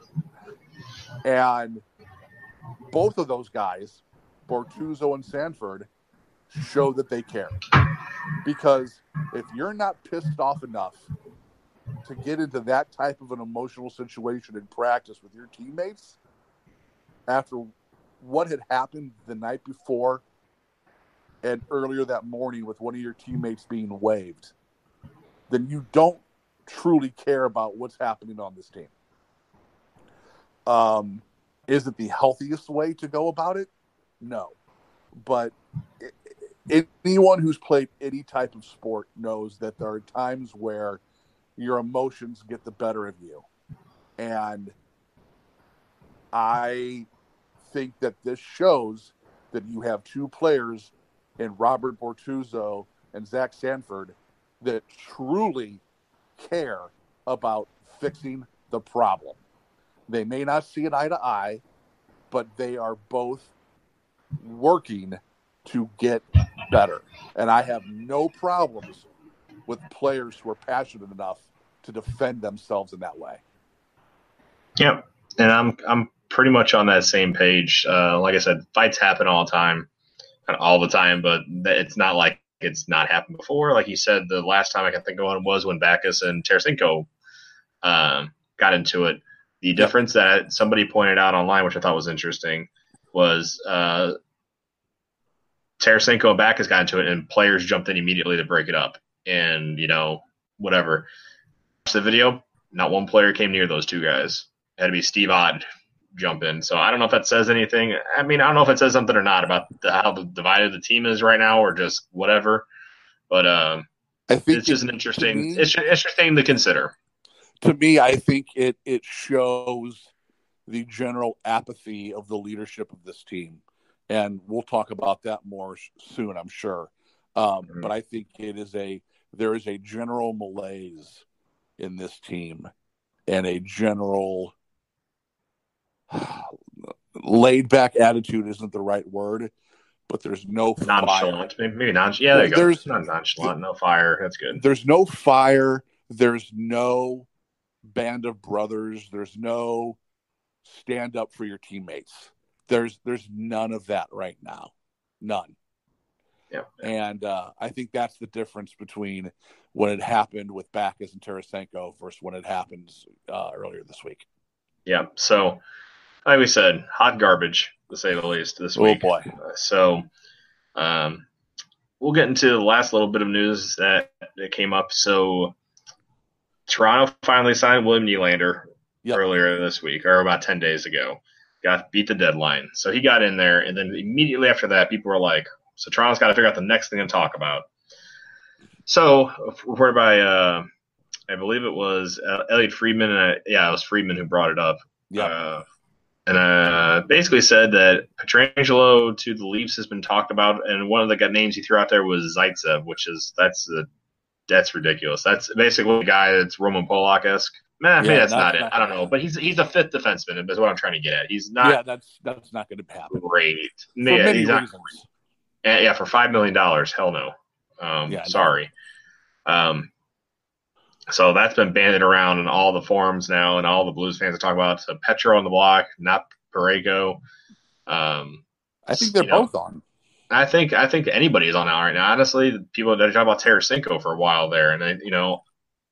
And both of those guys, Bortuzzo and Sanford, show that they care. Because if you're not pissed off enough to get into that type of an emotional situation in practice with your teammates after what had happened the night before and earlier that morning with one of your teammates being waived, then you don't truly care about what's happening on this team. Um, is it the healthiest way to go about it? No. But anyone who's played any type of sport knows that there are times where your emotions get the better of you. And I think that this shows that you have two players in Robert Bortuzzo and Zach Sanford that truly care about fixing the problem. They may not see it eye to eye, but they are both working to get better. And I have no problems with players who are passionate enough to defend themselves in that way. Yep. And I'm I'm pretty much on that same page. Uh, like I said, fights happen all the time, all the time, but it's not like it's not happened before. Like you said, the last time I can think of one was when Backes and Tarasenko um, got into it. The difference that somebody pointed out online, which I thought was interesting, was uh, Tarasenko and Backes got into it, and players jumped in immediately to break it up, and you know whatever. The video, not one player came near those two guys. It had to be Steve Ott jump in. So I don't know if that says anything. I mean, I don't know if it says something or not about the, how the divided the team is right now, or just whatever. But um, I think it's just an interesting. Me, it's interesting to consider. To me, I think it it shows the general apathy of the leadership of this team, and we'll talk about that more soon, I'm sure. Um, mm-hmm. But I think it is a there is a general malaise in this team, and a general laid back attitude isn't the right word, but there's no nonchalant. Fire. Maybe nonchalant. Yeah, there there's not nonchalant. No fire. That's good. There's no fire. There's no band of brothers. There's no stand up for your teammates. There's there's none of that right now. None. Yeah. And uh, I think that's the difference between when it happened with Backes and Tarasenko versus when it happens uh, earlier this week. Yeah. So like we said, hot garbage to say the least this oh, week. boy! So, um, we'll get into the last little bit of news that, that came up. So, Toronto finally signed William Nylander yep. earlier this week, or about ten days ago. Got beat the deadline, so he got in there, and then immediately after that, people were like, "So Toronto's got to figure out the next thing to talk about." So, reported by, uh, I believe it was uh, Elliotte Friedman, and I, yeah, it was Friedman who brought it up. Yeah. Uh, and uh, basically said that Pietrangelo to the Leafs has been talked about, and one of the names he threw out there was Zaitsev, which is that's a, that's ridiculous. That's basically a guy that's Roman Polak esque. Man, yeah, that's not, not it. I don't know, but he's he's a fifth defenseman. That's what I'm trying to get at. He's not. Yeah, that's that's not going to happen. Great. For yeah, reasons. And, yeah, for five million dollars, hell no. Um, yeah, sorry. No. Um, so that's been banded around in all the forums now, and all the Blues fans are talking about so Petro on the block, not Parayko. Um, I think they're both know, on. I think I think anybody is on now right now. Honestly, people that talking about Tarasenko for a while there, and I, you know,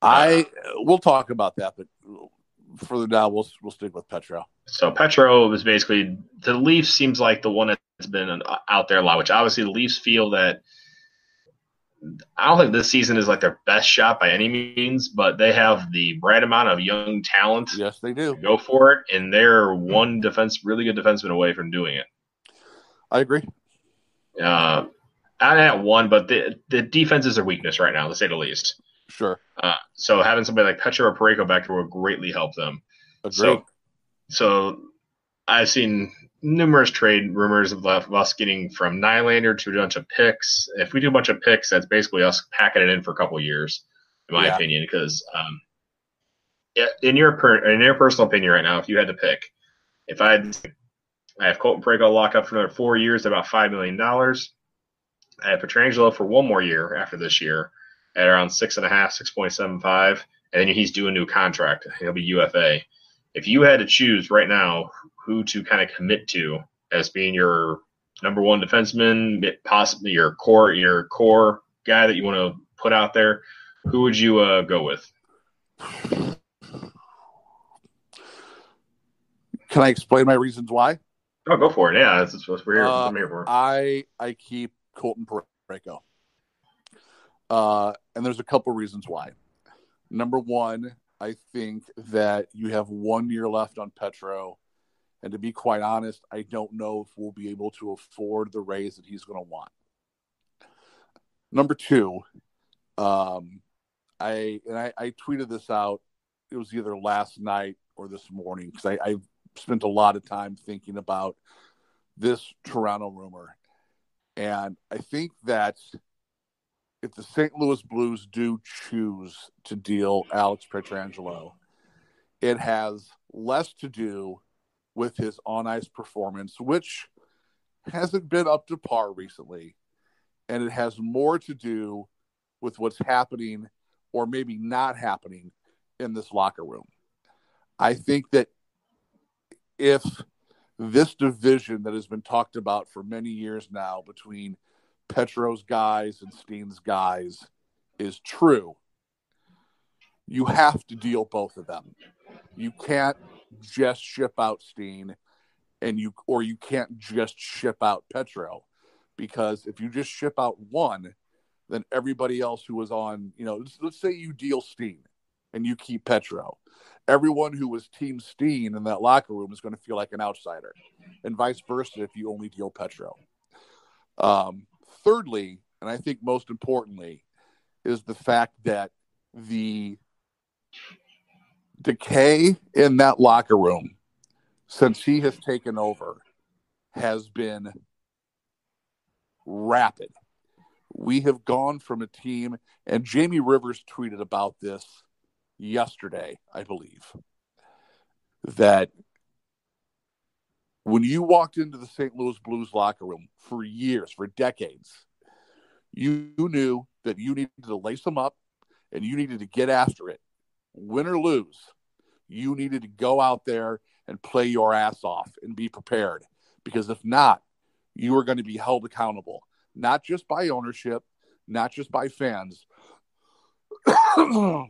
I uh, we'll talk about that, but further down, we'll we'll stick with Petro. So Petro is basically the Leafs seems like the one that's been out there a lot, which obviously the Leafs feel that I don't think this season is like their best shot by any means, but they have the right amount of young talent. Yes, they do. Go for it, and they're one defense, really good defenseman away from doing it. I agree. Uh, I at one, but the the defense is a weakness right now, to say the least. Sure. Uh, so having somebody like Petro or Parayko back there will greatly help them. Agreed. So, so I've seen numerous trade rumors of us getting from Nylander to a bunch of picks. If we do a bunch of picks, that's basically us packing it in for a couple years, in my yeah. opinion. Because um, in your per, in your personal opinion right now, if you had to pick, if I had, I have Colton Parayko locked up for another four years, at about five million dollars. I have Pietrangelo for one more year after this year at around six and a half, six point seven five, and then he's due a new contract. He'll be UFA. If you had to choose right now who to kind of commit to as being your number one defenseman, possibly your core your core guy that you want to put out there, who would you uh, go with? Can I explain my reasons why? Oh, go for it. Yeah, that's, what we're here, uh, I'm here for. I I keep Colton Parayko. Uh, and there's a couple reasons why. Number one, I think that you have one year left on Petro and to be quite honest, I don't know if we'll be able to afford the raise that he's going to want. Number two, um, I and I, I, tweeted this out. It was either last night or this morning because I, I spent a lot of time thinking about this Toronto rumor, and I think that if the St. Louis Blues do choose to deal Alex Pietrangelo, it has less to do with his on ice performance, which hasn't been up to par recently. And it has more to do with what's happening or maybe not happening in this locker room. I think that if this division that has been talked about for many years now between Petro's guys and Steen's guys is true, you have to deal both of them. You can't just ship out Steen and you or you can't just ship out Petro because if you just ship out one, then everybody else who was on, you know, let's, let's say you deal Steen and you keep Petro. Everyone who was Team Steen in that locker room is going to feel like an outsider, and vice versa if you only deal Petro. Um, thirdly, and I think most importantly, is the fact that the decay in that locker room since he has taken over has been rapid. We have gone from a team, and Jamie Rivers tweeted about this yesterday, I believe, that when you walked into the St. Louis Blues locker room for years, for decades, you knew that you needed to lace them up and you needed to get after it win or lose, you needed to go out there and play your ass off and be prepared. Because if not, you are going to be held accountable, not just by ownership, not just by fans,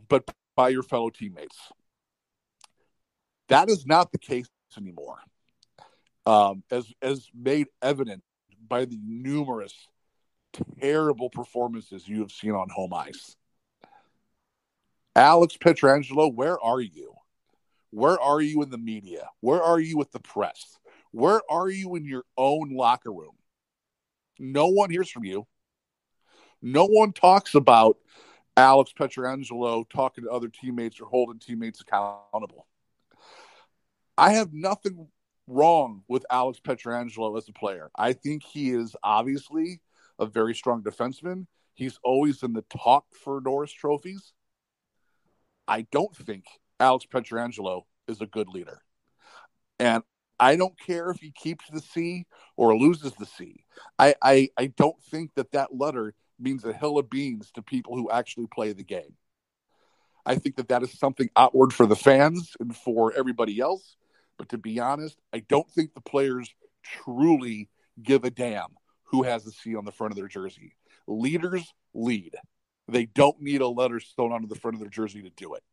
but by your fellow teammates. That is not the case anymore, um, as as made evident by the numerous terrible performances you have seen on home ice. Alex Pietrangelo, where are you? Where are you in the media? Where are you with the press? Where are you in your own locker room? No one hears from you. No one talks about Alex Pietrangelo talking to other teammates or holding teammates accountable. I have nothing wrong with Alex Pietrangelo as a player. I think he is obviously a very strong defenseman. He's always in the talk for Norris trophies. I don't think Alex Pietrangelo is a good leader. And I don't care if he keeps the C or loses the C. I, I, I don't think that that letter means a hill of beans to people who actually play the game. I think that that is something outward for the fans and for everybody else. But to be honest, I don't think the players truly give a damn who has the C on the front of their jersey. Leaders lead. They don't need a letter sewn onto the front of their jersey to do it.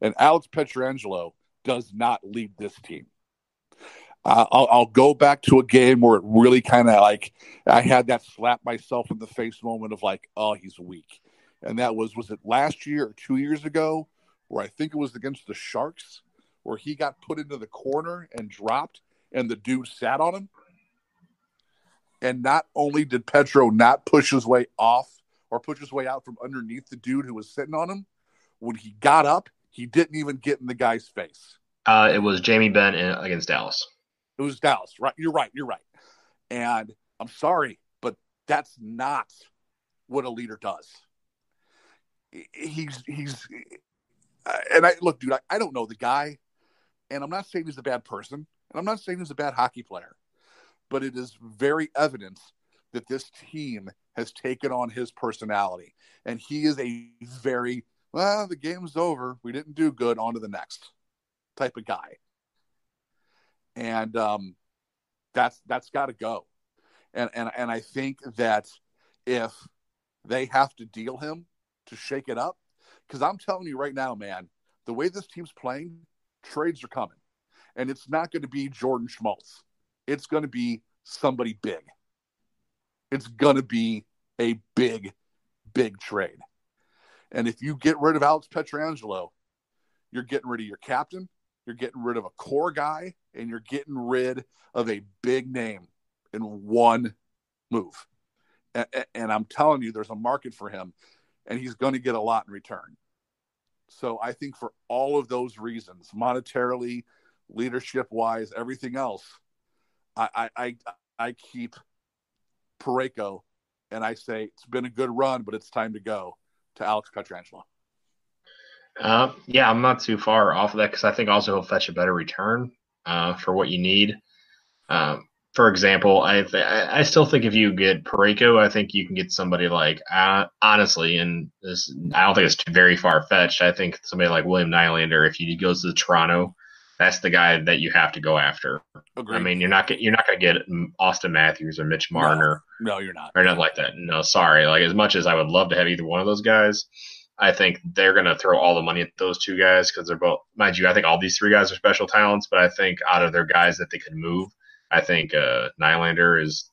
And Alex Pietrangelo does not lead this team. Uh, I'll, I'll, go back to a game where it really kind of like I had that slap myself in the face moment of like, oh, he's weak. And that was, was it last year or two years ago where I think it was against the Sharks where he got put into the corner and dropped and the dude sat on him? And not only did Petro not push his way off or push his way out from underneath the dude who was sitting on him, when he got up, he didn't even get in the guy's face. Uh, it was Jamie Benn against Dallas. It was Dallas, right? You're right. You're right. And I'm sorry, but that's not what a leader does. He's he's and I look, dude. I, I don't know the guy, and I'm not saying he's a bad person, and I'm not saying he's a bad hockey player, but it is very evident that this team has taken on his personality, and he is a very well. The game's over. We didn't do good. On to the next type of guy and um, that's that's got to go. And and and I think that if they have to deal him to shake it up, because I'm telling you right now, man, the way this team's playing, trades are coming, and it's not going to be Jordan Schmaltz. It's going to be somebody big. It's going to be a big, big trade. And if you get rid of Alex Pietrangelo, you're getting rid of your captain, you're getting rid of a core guy and you're getting rid of a big name in one move. And, I'm telling you, there's a market for him, and he's going to get a lot in return. So I think for all of those reasons, monetarily, leadership wise, everything else, I, I, I keep Parayko and I say it's been a good run, but it's time to go to Alex Pietrangelo. Uh, yeah, I'm not too far off of that because I think also he'll fetch a better return uh, for what you need. Um, for example, I I still think if you get Parayko, I think you can get somebody like uh, honestly, and this I don't think it's very far fetched. I think somebody like William Nylander, if he goes to Toronto, that's the guy that you have to go after. Agreed. I mean, you're not you're not going to get Auston Matthews or Mitch Marner. No, no, you're not. Or nothing like that. No, sorry. Like as much as I would love to have either one of those guys, I think they're going to throw all the money at those two guys because they're both, mind you, I think all these three guys are special talents, but I think out of their guys that they could move, I think uh, Nylander is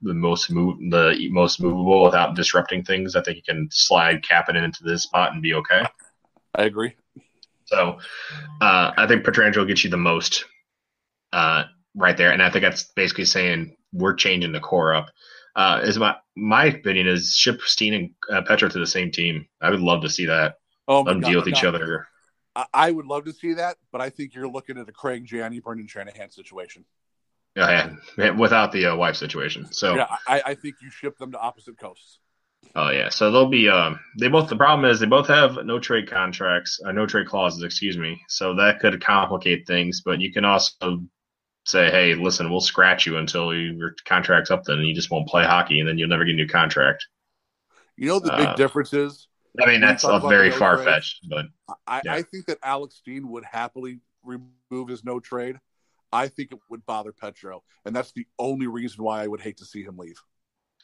the most move, the most movable without disrupting things. I think he can slide Kapanen into this spot and be okay. I agree. So uh, I think Pietrangelo gets you the most uh, right there, and I think that's basically saying we're changing the core up uh, is my my opinion is ship Steen and uh, Petro to the same team. I would love to see that. Oh, Let them deal with each other. I would love to see that, but I think you're looking at a Craig Janney, Brendan Shanahan situation. Yeah, yeah. without the uh, wife situation. So yeah, I, I, think you ship them to opposite coasts. Oh yeah, so they'll be. Um, they both. The problem is they both have no trade contracts, uh, no trade clauses. Excuse me. So that could complicate things. But you can also say, hey, listen, we'll scratch you until your contract's up, then and you just won't play hockey, and then you'll never get a new contract. You know the big uh, difference is. I mean, that's a very far fetched, but I, yeah. I think that Alex Steen would happily remove his no trade. I think it would bother Petro, and that's the only reason why I would hate to see him leave.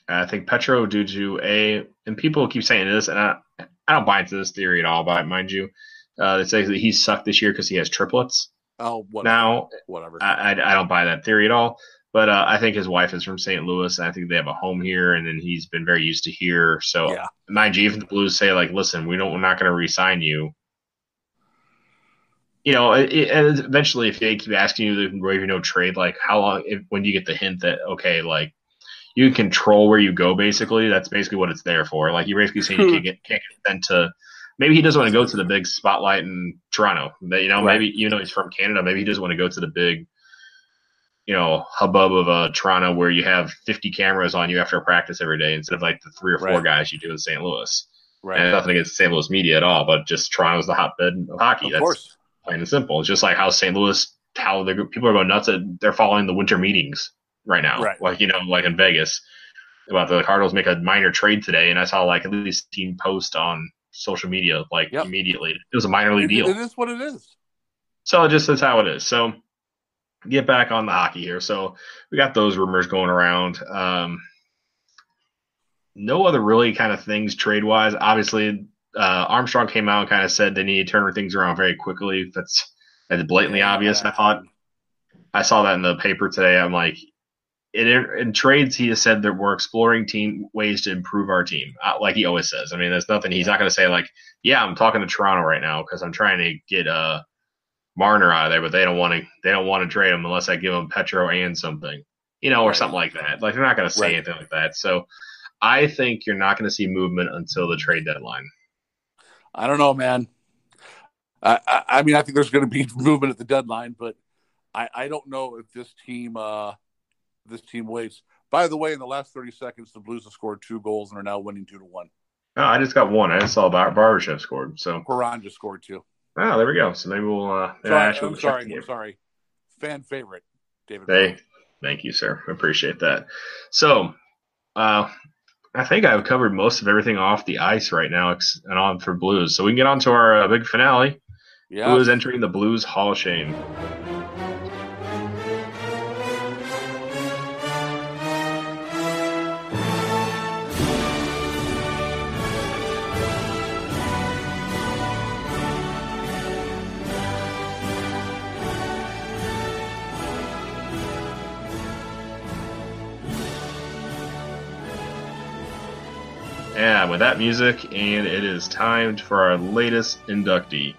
I think Petro, due to a, and people keep saying this, and I, I don't buy into this theory at all, but mind you, uh, they say that he sucked this year because he has triplets. Oh, whatever. now whatever. I, I, I don't buy that theory at all. But uh, I think his wife is from St. Louis, and I think they have a home here, and then he's been very used to here. So, yeah. mind you, even the Blues say like, "Listen, we don't, we're not going to re-sign you." You know, it, it, and eventually, if they keep asking you to waive no trade, like how long? If, when do you get the hint that okay, like you can control where you go? Basically, that's basically what it's there for. Like you're basically saying you can't get can't get sent to maybe he doesn't want to go to the big spotlight in Toronto. You know, right. maybe even know he's from Canada. Maybe he doesn't want to go to the big, you know, hubbub of uh, Toronto where you have 50 cameras on you after a practice every day instead of like the three or four right. guys you do in St. Louis. Right. And nothing against St. Louis media at all, but just Toronto's the hotbed of hockey. Of That's course. plain and simple. It's just like how St. Louis how the people are going nuts that they're following the winter meetings right now, Right. like you know, like in Vegas, about the Cardinals make a minor trade today, and I saw like at least team post on social media like Yep. immediately. It was a minor league It- deal. it is what it is. So it just that's how it is. So get back on the hockey here. So we got those rumors going around. Um, no other really kind of things trade wise. Obviously, uh, Armstrong came out and kind of said they need to turn things around very quickly. That's that's blatantly obvious. I thought I saw that in the paper today. I'm like, in, in trades, he has said that we're exploring team ways to improve our team, uh, like he always says. I mean, there's nothing. He's not going to say like, yeah, I'm talking to Toronto right now because I'm trying to get uh Marner out of there, but they don't want to. They don't want to trade him unless I give him Petro and something, you know, or Right. something like that. Like they're not going to say Right. anything like that. So I think you're not going to see movement until the trade deadline. I don't know, man. I, I, I mean, I think there's going to be movement at the deadline, but I, I don't know if this team uh, this team waits. By the way, in the last 30 seconds, the Blues have scored two goals and are now winning two to one. Oh, I just got one. I just saw Bar- Barbashev scored. So Quran just scored two. oh, there we go. So maybe we'll. Uh, Sorry, actually I'm sorry. I'm sorry. Fan favorite, David. Hey, thank you, sir. I appreciate that. So, uh, I think I've covered most of everything off the ice right now and on for Blues. So we can get on to our uh, big finale. Yeah. Who is entering the Blues Hall of Shame? Yeah, with that music, and it is time for our latest inductee.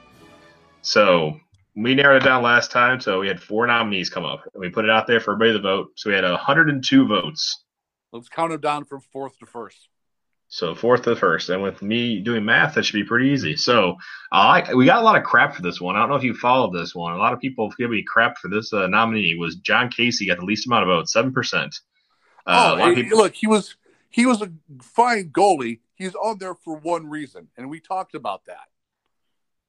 So we narrowed it down last time, so we had four nominees come up, and we put it out there for everybody to vote. So we had 102 votes. Let's count them down from fourth to first. So fourth to first, and with me doing math, that should be pretty easy. So I we got a lot of crap for this one. I don't know if you followed this one. A lot of people give me crap for this uh, nominee. Was Jon Casey got the least amount of votes, seven percent. Uh, oh, a lot of hey, people. look, he was he was a fine goalie. He's on there for one reason, and we talked about that.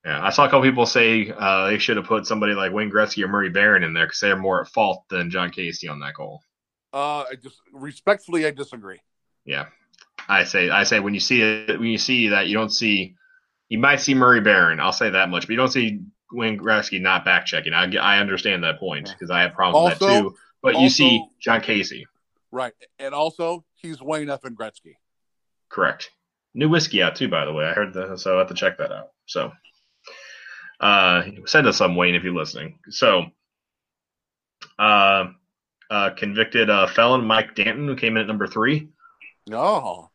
Yeah, I saw a couple people say uh, they should have put somebody like Wayne Gretzky or Murray Baron in there because they're more at fault than Jon Casey on that goal. Uh, I just respectfully, I disagree. Yeah, I say I say when you see it when you see that you don't see you might see Murray Baron. I'll say that much, but you don't see Wayne Gretzky not back checking. I, I understand that point because I have problems with that too. But you see Jon Casey, Right, and also he's Wayne F. and Gretzky. correct? New whiskey out too, by the way. I heard that, so I have to check that out. So, uh, send us some Wayne if you're listening. So, uh, uh, convicted uh, felon Mike Danton, who came in at number three. Oh,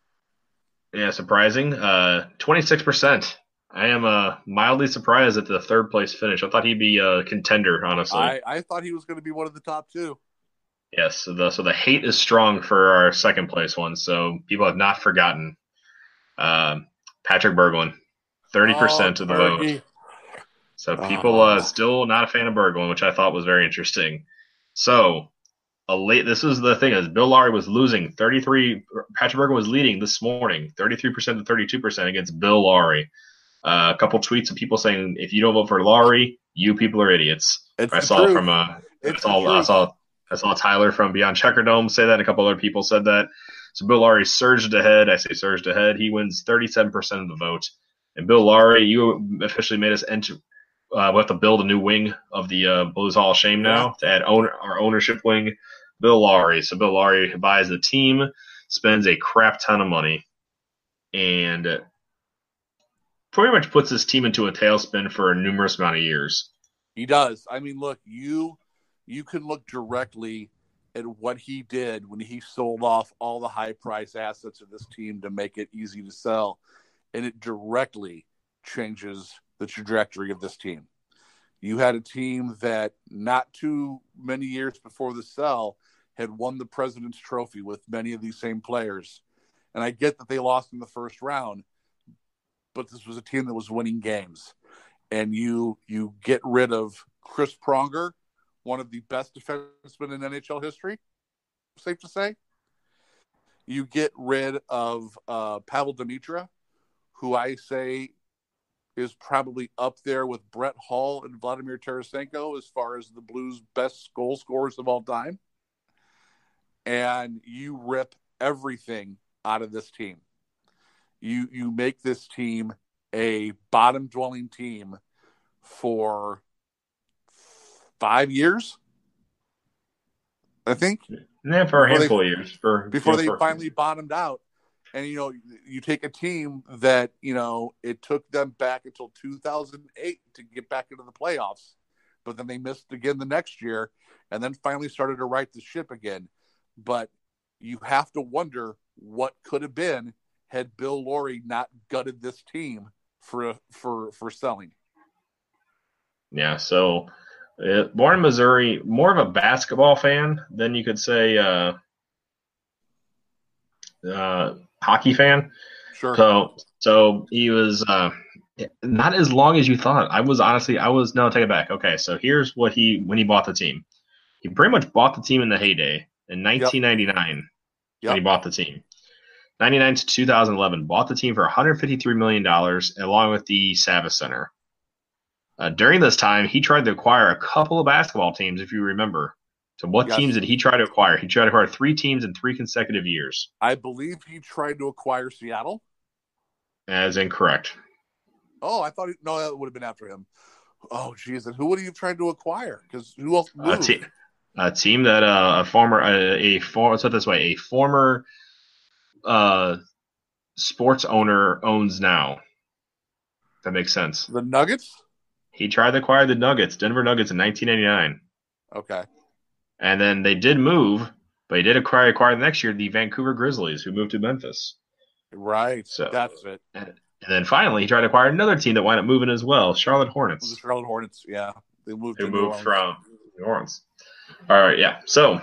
Yeah, surprising. Uh, 26%. I am uh, mildly surprised at the third place finish. I thought he'd be a contender, honestly. I, I thought he was going to be one of the top two. Yes, so the, so the hate is strong for our second place one. So people have not forgotten. Um, Patrick Berglund, 30% of the vote. So people uh, Oh. still not a fan of Berglund, which I thought was very interesting. So a late. This is the thing is Bill Laurie was losing 33. Patrick Berglund was leading this morning, 33% to 32% against Bill Laurie. Uh, a couple tweets of people saying if you don't vote for Laurie, you people are idiots. It's I saw truth. from uh, I It's saw I saw I saw Tyler from Beyond Checkerdome say that. and A couple other people said that. So Bill Laurie surged ahead. I say surged ahead. He wins 37% of the vote. And Bill Laurie, you officially made us enter. Uh, we have to build a new wing of the uh, Blues Hall of Shame now to add own, our ownership wing. Bill Laurie. So Bill Laurie buys the team, spends a crap ton of money, and pretty much puts his team into a tailspin for a numerous amount of years. He does. I mean, look, you you can look directly at what he did when he sold off all the high price assets of this team to make it easy to sell, and it directly changes the trajectory of this team. You had a team that not too many years before the sell had won the President's Trophy with many of these same players. And I get that they lost in the first round, but this was a team that was winning games and you you get rid of Chris Pronger, one of the best defensemen in NHL history, safe to say. You get rid of uh, Pavol Demitra, who I say is probably up there with Brett Hull and Vladimir Tarasenko as far as the Blues' best goal scorers of all time. And you rip everything out of this team. You you make this team a bottom dwelling team for five years. I think. Yeah, for a handful they, of years. For before they finally bottomed out. And you know, you take a team that, you know, it took them back until 2008 to get back into the playoffs, but then they missed again the next year and then finally started to right the ship again. But you have to wonder what could have been had Bill Laurie not gutted this team for for for selling. Yeah, so uh, born in Missouri, more of a basketball fan than you could say uh, uh, hockey fan. Sure. So so he was uh, not as long as you thought. I was honestly I was no take it back. Okay, so here's what he when he bought the team. He pretty much bought the team in the heyday in 1999 yep. yep. when he bought the team. 99 to 2011, bought the team for 153 million dollars along with the Savvis Center. Uh, during this time, he tried to acquire a couple of basketball teams, if you remember. So, what yes. teams did he try to acquire? He tried to acquire three teams in three consecutive years. I believe he tried to acquire Seattle. As incorrect. Oh, I thought he, no, that would have been after him. Oh, jeez, and who would he have tried to acquire? Because who else? A, te- a, team that uh, a former a, a former let's put this way a former uh, sports owner owns now. That makes sense. The Nuggets. He tried to acquire the Nuggets, Denver Nuggets, in 1999. Okay. And then they did move, but he did acquire acquire the next year the Vancouver Grizzlies, who moved to Memphis. Right. So that's it. And, and then finally, he tried to acquire another team that wound up moving as well, Charlotte Hornets. The Charlotte Hornets, yeah, they moved. Who moved from New Orleans? All right, yeah. So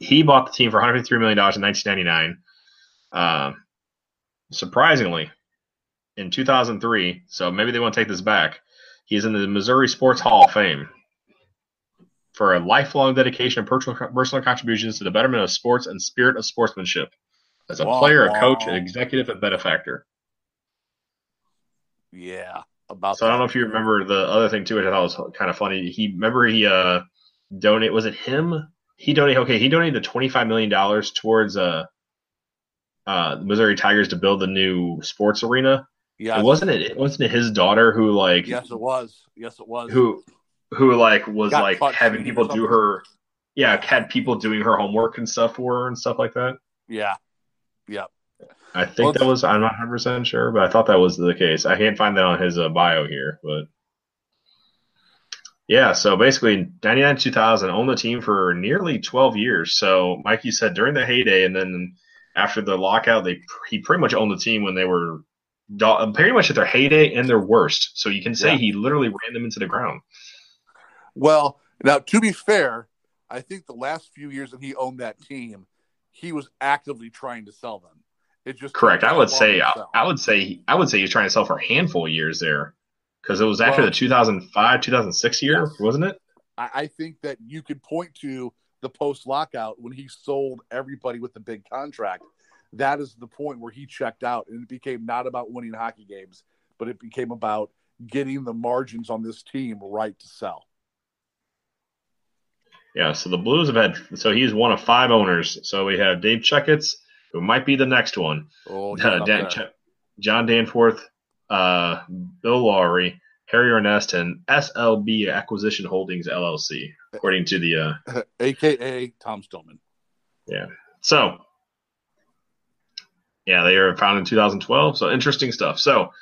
he bought the team for 153 million dollars in 1999. Um, surprisingly, in 2003, so maybe they want to take this back. He is in the Missouri Sports Hall of Fame for a lifelong dedication and personal, personal contributions to the betterment of sports and spirit of sportsmanship as a wow, player, a coach, an executive, and benefactor. Yeah, about. So that. I don't know if you remember the other thing too, which I thought was kind of funny. He remember he uh donate was it him? He donated okay. He donated the twenty five million dollars towards uh uh Missouri Tigers to build the new sports arena. Yeah, wasn't it. Wasn't it his daughter who like? Yes, it was. Yes, it was. Who, who like was Got like having people do her? Yeah, had people doing her homework and stuff for her and stuff like that. Yeah, yeah. I think well, that was. I'm not 100 percent sure, but I thought that was the case. I can't find that on his uh, bio here, but yeah. So basically, 99 2000 owned the team for nearly 12 years. So, Mike, you said during the heyday, and then after the lockout, they he pretty much owned the team when they were pretty much at their heyday and their worst. So you can say yeah. he literally ran them into the ground. Well, now to be fair, I think the last few years that he owned that team, he was actively trying to sell them. It just correct. I would say I, I, would say I would say he's trying to sell for a handful of years there because it was after well, the 2005 2006 year, yes. wasn't it? I, I think that you could point to the post lockout when he sold everybody with the big contract that is the point where he checked out and it became not about winning hockey games, but it became about getting the margins on this team right to sell. Yeah, so the Blues have had so he's one of five owners. So we have Dave Checketts, who might be the next one. Oh, uh, Dan, Ch- John Danforth, uh, Bill Laurie, Harry Ornest, and SLB Acquisition Holdings LLC, according to the uh, AKA Tom Stillman. Yeah. So yeah, they were founded in 2012. So interesting stuff. So,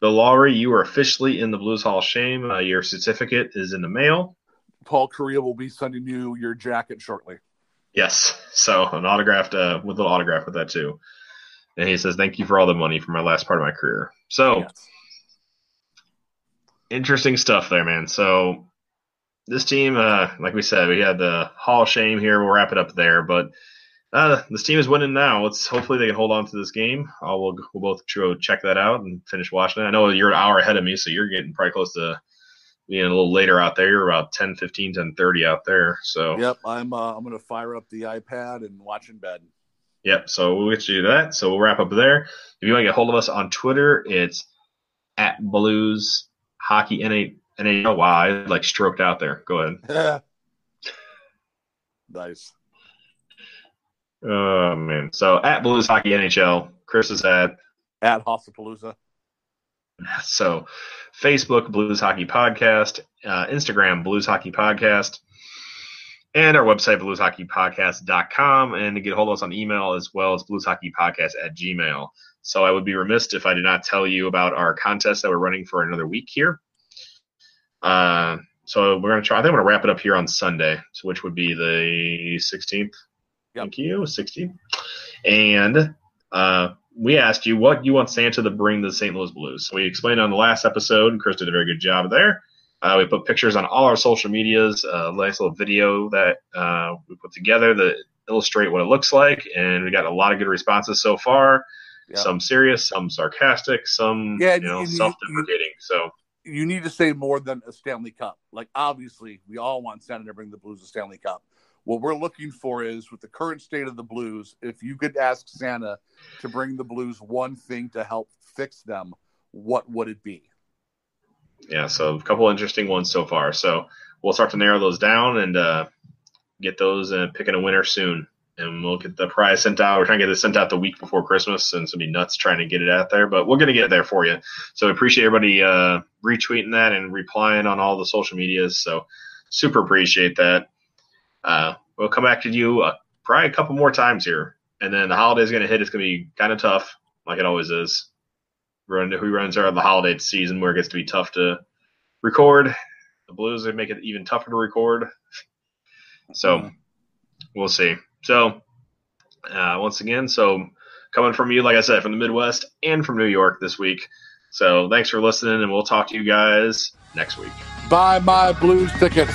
the Laurie, you are officially in the Blues Hall of Shame. Uh, your certificate is in the mail. Paul Kariya will be sending you your jacket shortly. Yes. So an autographed uh, with an autograph with that too. And he says, "Thank you for all the money for my last part of my career." So yes. interesting stuff there, man. So this team, uh, like we said, we had the Hall of Shame here. We'll wrap it up there, but uh, this team is winning now. Let's hopefully they can hold on to this game. Uh, we'll we'll both go check that out and finish watching it. I know you're an hour ahead of me, so you're getting probably close to being a little later out there. You're about 10, 15, 10, 30 out there. So yep, I'm uh, I'm gonna fire up the iPad and watch in bed. Yep. So we'll get you to that. So we'll wrap up there. If you want to get hold of us on Twitter, it's at Blues Hockey NA, NHL. Wow, I like stroked out there. Go ahead. nice. Oh man. So at Blues Hockey NHL, Chris is at at Hossapalooza. So Facebook Blues Hockey Podcast, uh, Instagram Blues Hockey Podcast, and our website blueshockeypodcast.com. And to get hold of us on email as well as blueshockeypodcast at gmail. So I would be remiss if I did not tell you about our contest that we're running for another week here. Uh, so we're going to try, I think I'm going to wrap it up here on Sunday, which would be the 16th. Yep. Thank you, 60. And uh, we asked you what you want Santa to bring to the St. Louis Blues. So we explained on the last episode, and Chris did a very good job there. Uh, we put pictures on all our social medias, a uh, nice little video that uh, we put together that illustrate what it looks like, and we got a lot of good responses so far. Some serious, some sarcastic, some yeah, you know you, self-deprecating. So you need to say more than a Stanley Cup. Like obviously, we all want Santa to bring the Blues a Stanley Cup. What we're looking for is with the current state of the Blues, if you could ask Santa to bring the Blues one thing to help fix them, what would it be? Yeah, so a couple interesting ones so far. So we'll start to narrow those down and uh, get those and picking a winner soon. And we'll get the prize sent out. We're trying to get it sent out the week before Christmas, and it's gonna be nuts trying to get it out there. But we're gonna get it there for you. So appreciate everybody uh, retweeting that and replying on all the social medias. So super appreciate that. Uh, we'll come back to you uh, probably a couple more times here, and then the holiday's going to hit. It's going to be kind of tough, like it always is. Run who runs are the holiday season where it gets to be tough to record. The Blues they make it even tougher to record. So mm-hmm. we'll see. So uh, once again, so coming from you, like I said, from the Midwest and from New York this week. So thanks for listening, and we'll talk to you guys next week. Buy my Blues tickets.